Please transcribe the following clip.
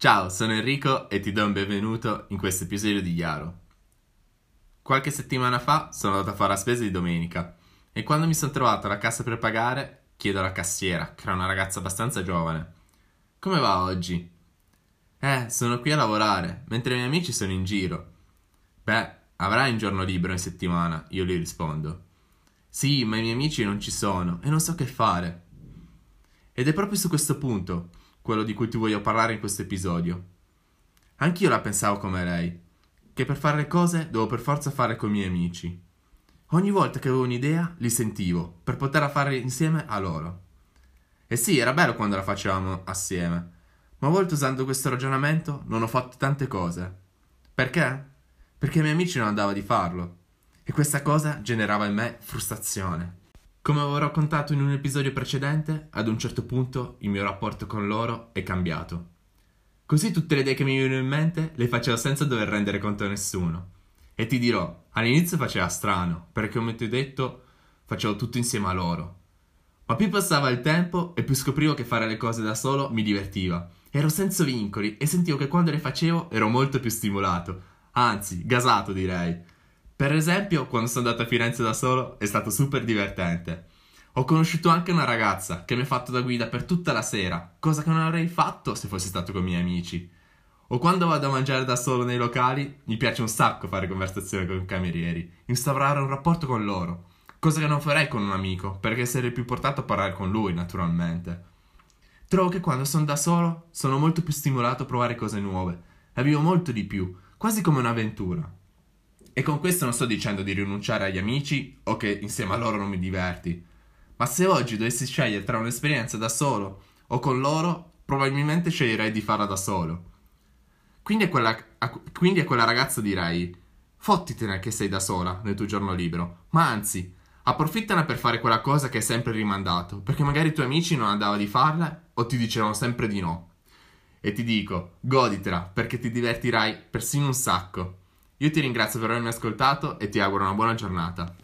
Ciao, sono Enrico e ti do un benvenuto in questo episodio di Yaro. Qualche settimana fa sono andato a fare la spesa di domenica e quando mi sono trovato alla cassa per pagare chiedo alla cassiera, che era una ragazza abbastanza giovane, come va oggi? Eh, sono qui a lavorare, mentre i miei amici sono in giro. Beh, avrai un giorno libero in settimana, io gli rispondo. Sì, ma i miei amici non ci sono e non so che fare. Ed è proprio su questo punto quello di cui ti voglio parlare in questo episodio. Anch'io la pensavo come lei, che per fare le cose devo per forza fare con i miei amici. Ogni volta che avevo un'idea li sentivo per poterla fare insieme a loro. E sì, era bello quando la facevamo assieme, ma a volte usando questo ragionamento non ho fatto tante cose. Perché? Perché ai miei amici non andava di farlo. E questa cosa generava in me frustrazione. Come avevo raccontato in un episodio precedente, ad un certo punto il mio rapporto con loro è cambiato. Così tutte le idee che mi venivano in mente le facevo senza dover rendere conto a nessuno. E ti dirò, all'inizio faceva strano, perché come ti ho detto, facevo tutto insieme a loro. Ma più passava il tempo e più scoprivo che fare le cose da solo mi divertiva. Ero senza vincoli e sentivo che quando le facevo ero molto più stimolato, anzi, gasato direi. Per esempio, quando sono andato a Firenze da solo è stato super divertente. Ho conosciuto anche una ragazza che mi ha fatto da guida per tutta la sera, cosa che non avrei fatto se fossi stato con i miei amici. O quando vado a mangiare da solo nei locali, mi piace un sacco fare conversazione con i camerieri, instaurare un rapporto con loro, cosa che non farei con un amico, perché sarei più portato a parlare con lui, naturalmente. Trovo che quando sono da solo sono molto più stimolato a provare cose nuove, la vivo molto di più, quasi come un'avventura. E con questo non sto dicendo di rinunciare agli amici o che insieme a loro non mi diverti. Ma se oggi dovessi scegliere tra un'esperienza da solo o con loro, probabilmente sceglierei di farla da solo. Quindi a quella, a, quindi a quella ragazza direi: fottitene che sei da sola nel tuo giorno libero, ma anzi, approfittane per fare quella cosa che hai sempre rimandato, perché magari i tuoi amici non andavano di farla o ti dicevano sempre di no. E ti dico, goditela, perché ti divertirai persino un sacco. Io ti ringrazio per avermi ascoltato e ti auguro una buona giornata.